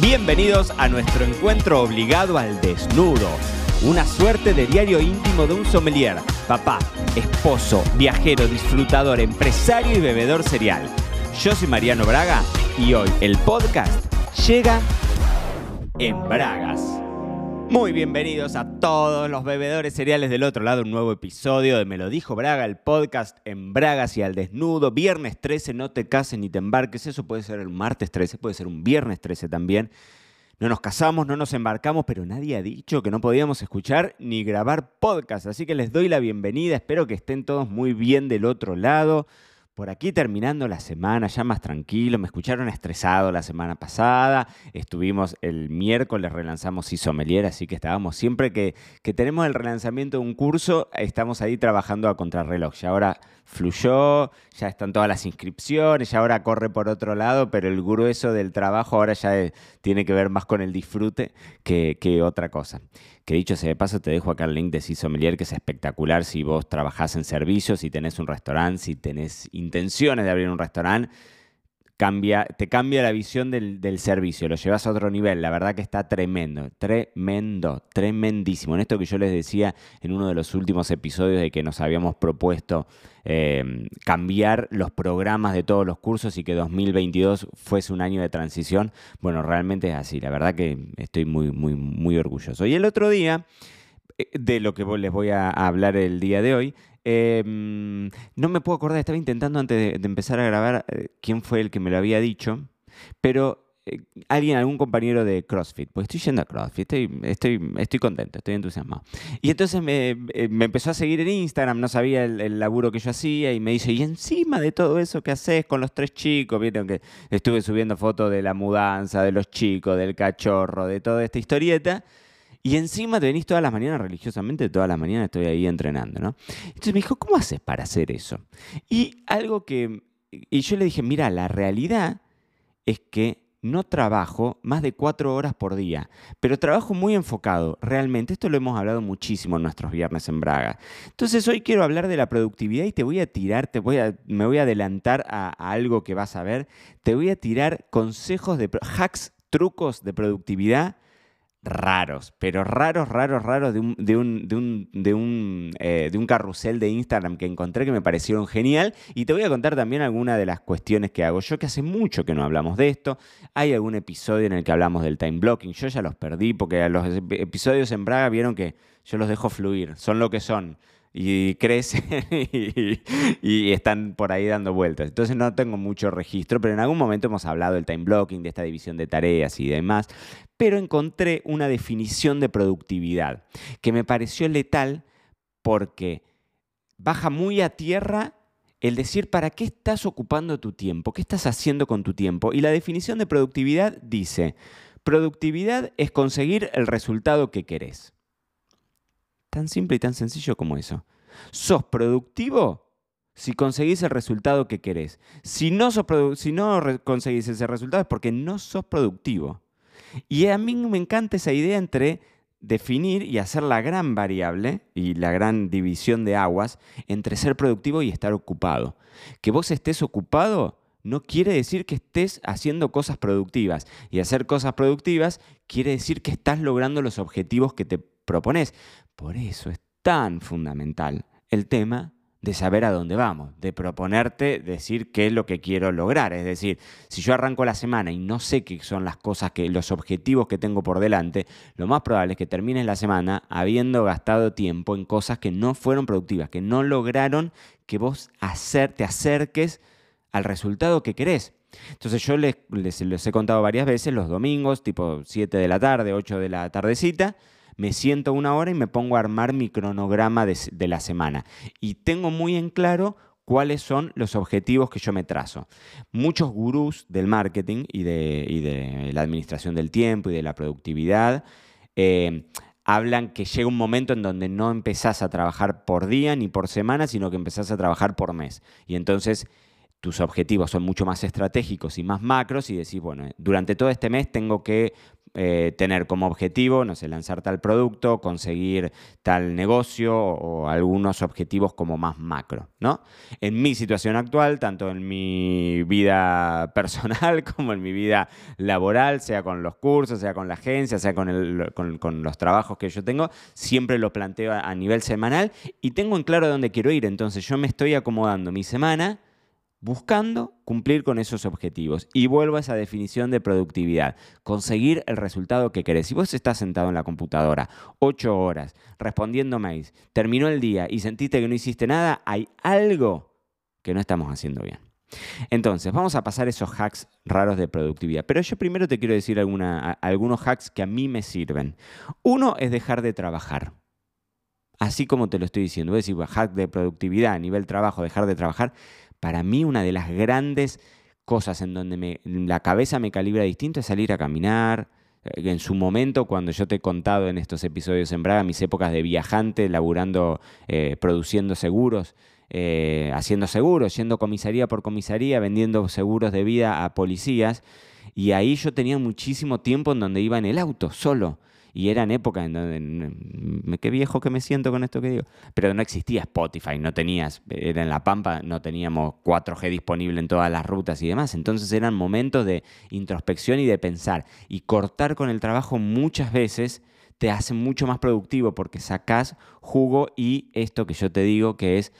Bienvenidos a nuestro encuentro obligado al desnudo. Una suerte de diario íntimo de un sommelier, papá, esposo, viajero, disfrutador, empresario y bebedor serial. Yo soy Mariano Braga y hoy el podcast llega en Bragas. Muy bienvenidos a todos los bebedores cereales del otro lado, un nuevo episodio de Me lo dijo Braga, el podcast en Bragas y al desnudo. Viernes 13, no te cases ni te embarques, eso puede ser el martes 13, puede ser un viernes 13 también. No nos casamos, no nos embarcamos, pero nadie ha dicho que no podíamos escuchar ni grabar podcast, así que les doy la bienvenida, espero que estén todos muy bien del otro lado. Por aquí terminando la semana, ya más tranquilo, me escucharon estresado la semana pasada, estuvimos el miércoles, relanzamos Isomelier, así que estábamos siempre que, que tenemos el relanzamiento de un curso, estamos ahí trabajando a contrarreloj. Y ahora fluyó, ya están todas las inscripciones, ya ahora corre por otro lado, pero el grueso del trabajo ahora ya tiene que ver más con el disfrute que, que otra cosa. Que dicho sea de paso, te dejo acá el link de Cisomelier, que es espectacular si vos trabajás en servicios, si tenés un restaurante, si tenés intenciones de abrir un restaurante cambia, te cambia la visión del, servicio, lo llevas a otro nivel. La verdad que está tremendo, tremendo, tremendísimo. En esto que yo les decía en uno de los últimos episodios de que nos habíamos propuesto eh, cambiar los programas de todos los cursos y que 2022 fuese un año de transición. Bueno, realmente es así. La verdad que estoy muy, muy, muy orgulloso. Y el otro día eh, de lo que les voy a hablar el día de hoy, eh, no me puedo acordar, estaba intentando antes de, empezar a grabar eh, quién fue el que me lo había dicho, pero eh, alguien, algún compañero de CrossFit, pues estoy yendo a CrossFit, estoy, estoy, estoy contento, estoy entusiasmado. Y entonces me, eh, me empezó a seguir en Instagram, no sabía el, el, laburo que yo hacía y me dice, y encima de todo eso que haces con los tres chicos, vieron que estuve subiendo fotos de la mudanza, de los chicos, del cachorro, de toda esta historieta. Y encima te venís todas las mañanas, religiosamente, todas las mañanas estoy ahí entrenando, ¿no? Entonces me dijo, ¿cómo haces para hacer eso? Y algo que... Y yo le dije, mira, la realidad es que no trabajo más de cuatro horas por día, pero trabajo muy enfocado, realmente. Esto lo hemos hablado muchísimo en nuestros viernes en Braga. Entonces hoy quiero hablar de la productividad y te voy a tirar, te voy a, me voy a adelantar a, a algo que vas a ver. Te voy a tirar consejos de hacks, trucos de productividad raros, pero raros, raros, raros de un, de un, de un, de un, eh, de un carrusel de Instagram que encontré que me parecieron genial. Y te voy a contar también algunas de las cuestiones que hago yo, que hace mucho que no hablamos de esto. Hay algún episodio en el que hablamos del time blocking. Yo ya los perdí porque los episodios en Braga vieron que yo los dejo fluir, son lo que son y crecen y, y, están por ahí dando vueltas. Entonces no tengo mucho registro, pero en algún momento hemos hablado del time blocking, de esta división de tareas y demás, pero encontré una definición de productividad que me pareció letal porque baja muy a tierra el decir para qué estás ocupando tu tiempo, qué estás haciendo con tu tiempo. Y la definición de productividad dice, productividad es conseguir el resultado que querés. Tan simple y tan sencillo como eso. ¿Sos productivo? Si conseguís el resultado que querés. Si no, sos si no conseguís ese resultado es porque no sos productivo. Y a mí me encanta esa idea entre definir y hacer la gran variable y la gran división de aguas entre ser productivo y estar ocupado. Que vos estés ocupado no quiere decir que estés haciendo cosas productivas. Y hacer cosas productivas quiere decir que estás logrando los objetivos que te propones. Por eso es tan fundamental el tema de saber a dónde vamos, de proponerte decir qué es lo que quiero lograr. Es decir, si yo arranco la semana y no sé qué son las cosas que, los objetivos que tengo por delante, lo más probable es que termines la semana habiendo gastado tiempo en cosas que no fueron productivas, que no lograron que vos te acerques al resultado que querés. Entonces yo les, les, les he contado varias veces los domingos, tipo 7 de la tarde, 8 de la tardecita, me siento una hora y me pongo a armar mi cronograma de, la semana. Y tengo muy en claro cuáles son los objetivos que yo me trazo. Muchos gurús del marketing y de, la administración del tiempo y de la productividad eh, hablan que llega un momento en donde no empezás a trabajar por día ni por semana, sino que empezás a trabajar por mes. Y entonces tus objetivos son mucho más estratégicos y más macros y decís, bueno, durante todo este mes tengo que eh, tener como objetivo, no sé, lanzar tal producto, conseguir tal negocio o algunos objetivos como más macro, ¿no? En mi situación actual, tanto en mi vida personal como en mi vida laboral, sea con los cursos, sea con la agencia, sea con, con, los trabajos que yo tengo, siempre lo planteo a nivel semanal y tengo en claro dónde quiero ir. Entonces yo me estoy acomodando mi semana buscando cumplir con esos objetivos. Y vuelvo a esa definición de productividad, conseguir el resultado que querés. Si vos estás sentado en la computadora ocho horas respondiendo mails, terminó el día y sentiste que no hiciste nada, hay algo que no estamos haciendo bien. Entonces, vamos a pasar esos hacks raros de productividad. Pero yo primero te quiero decir algunos hacks que a mí me sirven. Uno es dejar de trabajar. Así como te lo estoy diciendo, a decir, hack de productividad a nivel trabajo, dejar de trabajar para mí una de las grandes cosas en donde la cabeza me calibra distinto es salir a caminar. Eh, en su momento, cuando yo te he contado en estos episodios en Braga, mis épocas de viajante, laburando, eh, produciendo seguros, eh, haciendo seguros, yendo comisaría por comisaría, vendiendo seguros de vida a policías. Y ahí yo tenía muchísimo tiempo en donde iba en el auto, solo y eran épocas en donde, qué viejo que me siento con esto que digo, pero no existía Spotify, no tenías, era en La Pampa, no teníamos 4G disponible en todas las rutas y demás, entonces eran momentos de introspección y de pensar, y cortar con el trabajo muchas veces te hace mucho más productivo porque sacás jugo y esto que yo te digo que es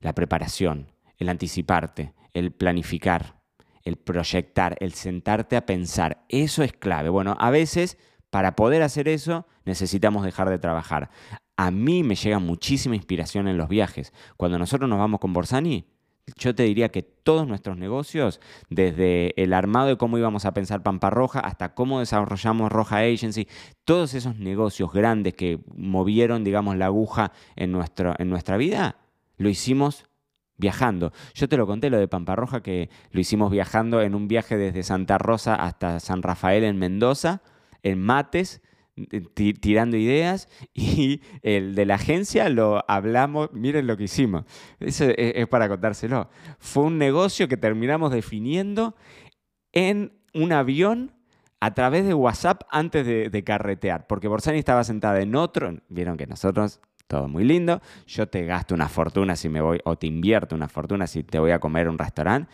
la preparación, el anticiparte, el planificar, el proyectar, el sentarte a pensar. Eso es clave. Bueno, a veces para poder hacer eso necesitamos dejar de trabajar. A mí me llega muchísima inspiración en los viajes. Cuando nosotros nos vamos con Borsani, yo te diría que todos nuestros negocios, desde el armado de cómo íbamos a pensar Pampa Roja hasta cómo desarrollamos Roja Agency, todos esos negocios grandes que movieron, digamos, la aguja en, en nuestra vida, lo hicimos viajando. Yo te lo conté lo de Pampa Roja, que lo hicimos viajando en un viaje desde Santa Rosa hasta San Rafael en Mendoza en mates, tirando ideas y el de la agencia lo hablamos, miren lo que hicimos, eso es, para contárselo. Fue un negocio que terminamos definiendo en un avión a través de WhatsApp antes de, de, carretear, porque Borsani estaba sentada en otro, vieron que nosotros, todo muy lindo, yo te gasto una fortuna si me voy, o te invierto una fortuna si te voy a comer a un restaurante,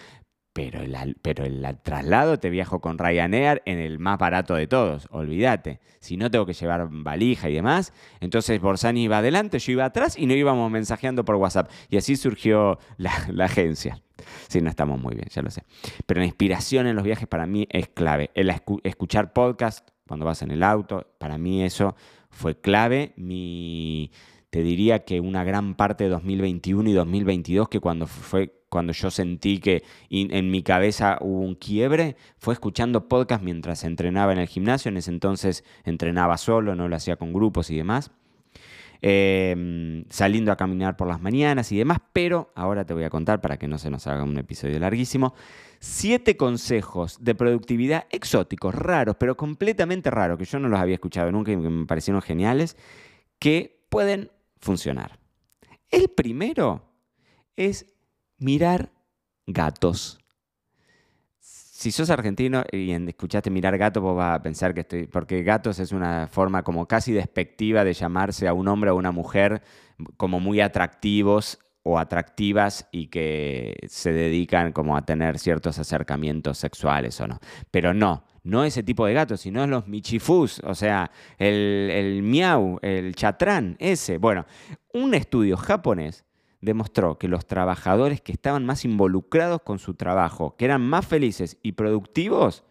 pero el, pero el traslado te viajo con Ryanair en el más barato de todos, olvídate. Si no tengo que llevar valija y demás, entonces Borsani iba adelante, yo iba atrás y no íbamos mensajeando por WhatsApp. Y así surgió la, agencia. Sí, no estamos muy bien, ya lo sé. Pero la inspiración en los viajes para mí es clave. El escuchar podcast cuando vas en el auto, para mí eso fue clave. Mi, te diría que una gran parte de 2021 y 2022, que cuando fue cuando yo sentí que en mi cabeza hubo un quiebre, fue escuchando podcast mientras entrenaba en el gimnasio. En ese entonces entrenaba solo, no lo hacía con grupos y demás. Em, saliendo a caminar por las mañanas y demás, pero ahora te voy a contar, para que no se nos haga un episodio larguísimo, siete consejos de productividad exóticos, raros, pero completamente raros, que yo no los había escuchado nunca y que me parecieron geniales, que pueden funcionar. El primero es mirar gatos. Si sos argentino y escuchaste mirar gatos, vos vas a pensar que estoy. Porque gatos es una forma como casi despectiva de llamarse a un hombre o a una mujer como muy atractivos o atractivas y que se dedican como a tener ciertos acercamientos sexuales o no. Pero no, no ese tipo de gatos, sino los michifús, o sea, el, el miau, el chatrán, ese. Bueno, un estudio japonés demostró que los trabajadores que estaban más involucrados con su trabajo, que eran más felices y productivos,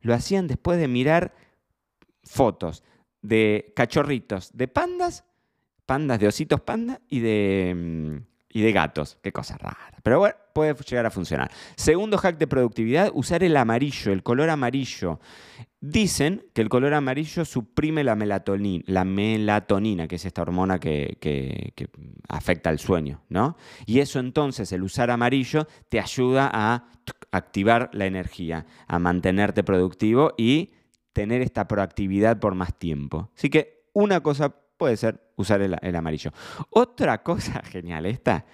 lo hacían después de mirar fotos de cachorritos, de pandas, pandas de ositos panda y de, mm, y de gatos. Qué cosa rara. Pero bueno, puede llegar a funcionar. Segundo hack de productividad, usar el amarillo, el color amarillo. Dicen que el color amarillo suprime la melatonina, la melatonina que es esta hormona que, que, afecta al sueño, ¿no? Y eso entonces, el usar amarillo, te ayuda a activar la energía, a mantenerte productivo y tener esta proactividad por más tiempo. Así que una cosa puede ser usar el, amarillo. Otra cosa genial, esta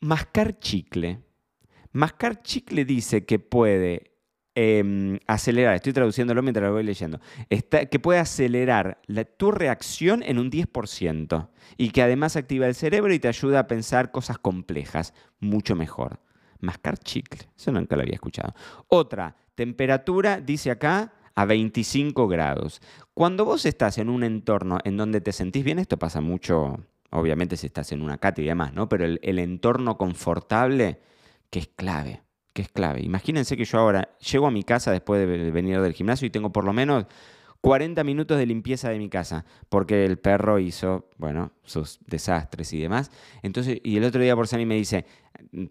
Mascar chicle. Mascar chicle dice que puede em, acelerar, estoy traduciéndolo mientras lo voy leyendo, que puede acelerar tu reacción en un 10% y que además activa el cerebro y te ayuda a pensar cosas complejas mucho mejor. Mascar chicle, eso nunca lo había escuchado. Otra, temperatura, dice acá, a 25 grados. Cuando vos estás en un entorno en donde te sentís bien, esto pasa mucho, obviamente si estás en una cata y demás, ¿no? Pero el, el entorno confortable, que es clave que es clave. Imagínense que yo ahora llego a mi casa después de venir del gimnasio y tengo por lo menos 40 minutos de limpieza de mi casa, porque el perro hizo, bueno, sus desastres y demás. Entonces, y el otro día por Sani me dice,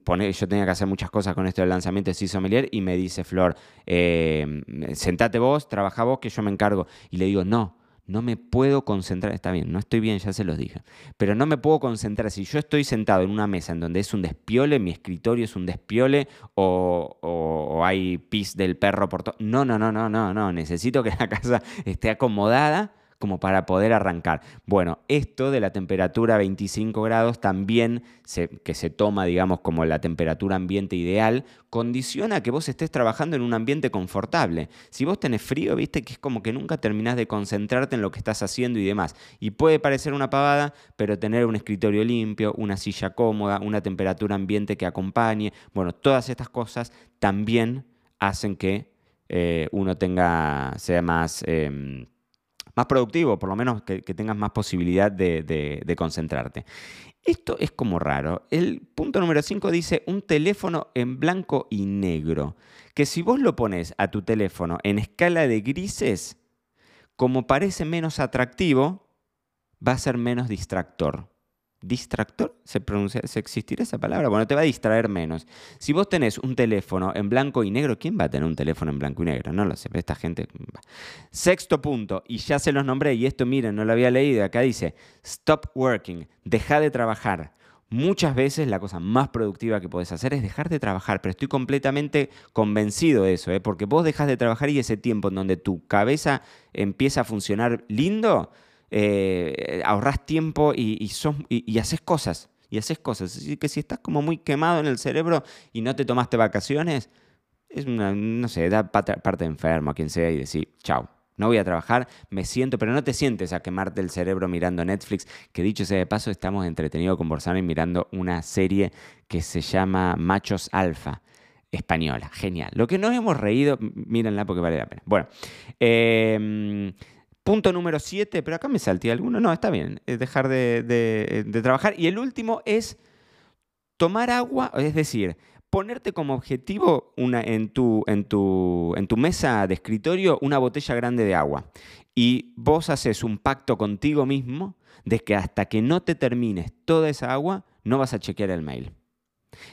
pone, yo tenía que hacer muchas cosas con esto del lanzamiento de Sommelier y me dice Flor, eh, sentate vos, trabaja vos, que yo me encargo. Y le digo, no, no me puedo concentrar, está bien, no estoy bien, ya se los dije, pero no me puedo concentrar. Si yo estoy sentado en una mesa en donde es un despiole, mi escritorio es un despiole o, hay pis del perro por todo. No, no, no, no, no, no, necesito que la casa esté acomodada como para poder arrancar. Bueno, esto de la temperatura 25 grados también, que se toma, digamos, como la temperatura ambiente ideal, condiciona que vos estés trabajando en un ambiente confortable. Si vos tenés frío, viste que es como que nunca terminás de concentrarte en lo que estás haciendo y demás. Y puede parecer una pavada, pero tener un escritorio limpio, una silla cómoda, una temperatura ambiente que acompañe, bueno, todas estas cosas también hacen que eh, uno tenga, sea más... Em, más productivo, por lo menos que, tengas más posibilidad de, concentrarte. Esto es como raro. El punto número 5 dice un teléfono en blanco y negro. Que si vos lo pones a tu teléfono en escala de grises, como parece menos atractivo, va a ser menos distractor distractor, ¿se, pronuncia, ¿se existirá esa palabra? Bueno, te va a distraer menos. Si vos tenés un teléfono en blanco y negro, ¿quién va a tener un teléfono en blanco y negro? No lo sé, esta gente... Sexto punto, y ya se los nombré, y esto miren, no lo había leído, acá dice, stop working, deja de trabajar. Muchas veces la cosa más productiva que podés hacer es dejar de trabajar, pero estoy completamente convencido de eso, ¿eh? porque vos dejas de trabajar y ese tiempo en donde tu cabeza empieza a funcionar lindo, eh, ahorras tiempo y, y, haces cosas. Y haces cosas. Así que si estás como muy quemado en el cerebro y no te tomaste vacaciones, es una, no sé, da parte enfermo a quien sea y decir, chao, no voy a trabajar, me siento, pero no te sientes a quemarte el cerebro mirando Netflix, que dicho sea de paso, estamos entretenidos con Borsano y mirando una serie que se llama Machos Alfa, española, genial. Lo que nos hemos reído, mírenla porque vale la pena. Bueno, eh, Punto número 7, pero acá me salté alguno. No, está bien, es dejar de, trabajar. Y el último es tomar agua, es decir, ponerte como objetivo una, en, tu, en, tu, en tu mesa de escritorio una botella grande de agua. Y vos haces un pacto contigo mismo de que hasta que no te termines toda esa agua, no vas a chequear el mail.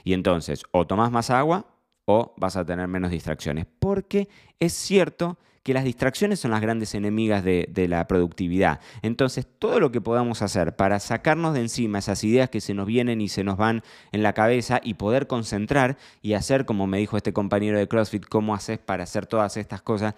Y entonces, o tomás más agua o vas a tener menos distracciones. Porque es cierto que las distracciones son las grandes enemigas de, la productividad. Entonces, todo lo que podamos hacer para sacarnos de encima esas ideas que se nos vienen y se nos van en la cabeza y poder concentrar y hacer, como me dijo este compañero de CrossFit, cómo haces para hacer todas estas cosas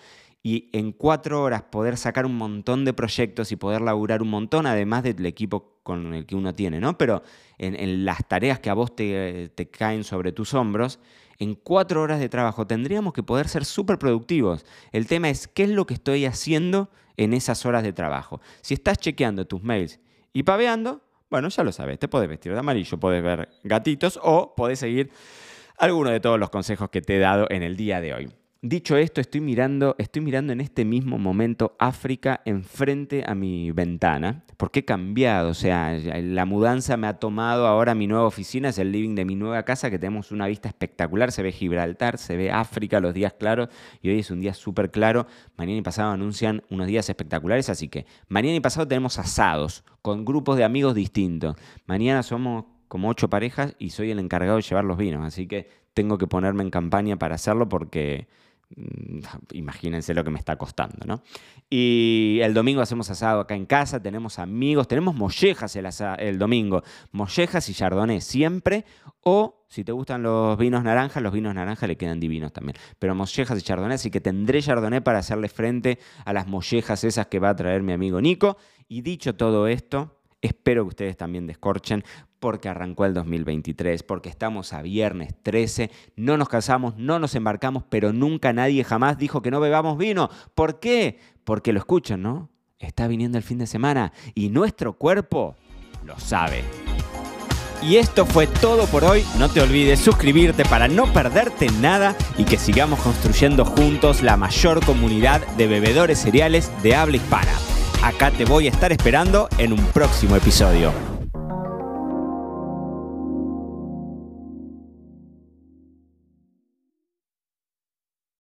y en cuatro horas poder sacar un montón de proyectos y poder laburar un montón, además del equipo con el que uno tiene, ¿no? Pero en, las tareas que a vos te, caen sobre tus hombros, en cuatro horas de trabajo tendríamos que poder ser súper productivos. El tema es qué es lo que estoy haciendo en esas horas de trabajo. Si estás chequeando tus mails y paveando, bueno, ya lo sabes, te puedes vestir de amarillo, puedes ver gatitos o puedes seguir alguno de todos los consejos que te he dado en el día de hoy. Dicho esto, estoy mirando, estoy mirando en este mismo momento África enfrente a mi ventana, porque he cambiado, o sea, la mudanza me ha tomado ahora mi nueva oficina, es el living de mi nueva casa, que tenemos una vista espectacular, se ve Gibraltar, se ve África los días claros, y hoy es un día súper claro, mañana y pasado anuncian unos días espectaculares, así que mañana y pasado tenemos asados con grupos de amigos distintos, mañana somos como ocho parejas y soy el encargado de llevar los vinos, así que tengo que ponerme en campaña para hacerlo porque imagínense lo que me está costando, ¿no? Y el domingo hacemos asado acá en casa, tenemos amigos, tenemos mollejas el, domingo, mollejas y chardonnay siempre, o si te gustan los vinos naranjas, los vinos naranjas le quedan divinos también, pero mollejas y chardonnay, así que tendré chardonnay para hacerle frente a las mollejas esas que va a traer mi amigo Nico. Y dicho todo esto, espero que ustedes también descorchen, porque arrancó el 2023, porque estamos a viernes 13, no nos casamos, no nos embarcamos, pero nunca nadie jamás dijo que no bebamos vino. ¿Por qué? Porque lo escuchan, ¿no? Está viniendo el fin de semana y nuestro cuerpo lo sabe. Y esto fue todo por hoy. No te olvides suscribirte para no perderte nada y que sigamos construyendo juntos la mayor comunidad de bebedores cereales de habla hispana. Acá te voy a estar esperando en un próximo episodio.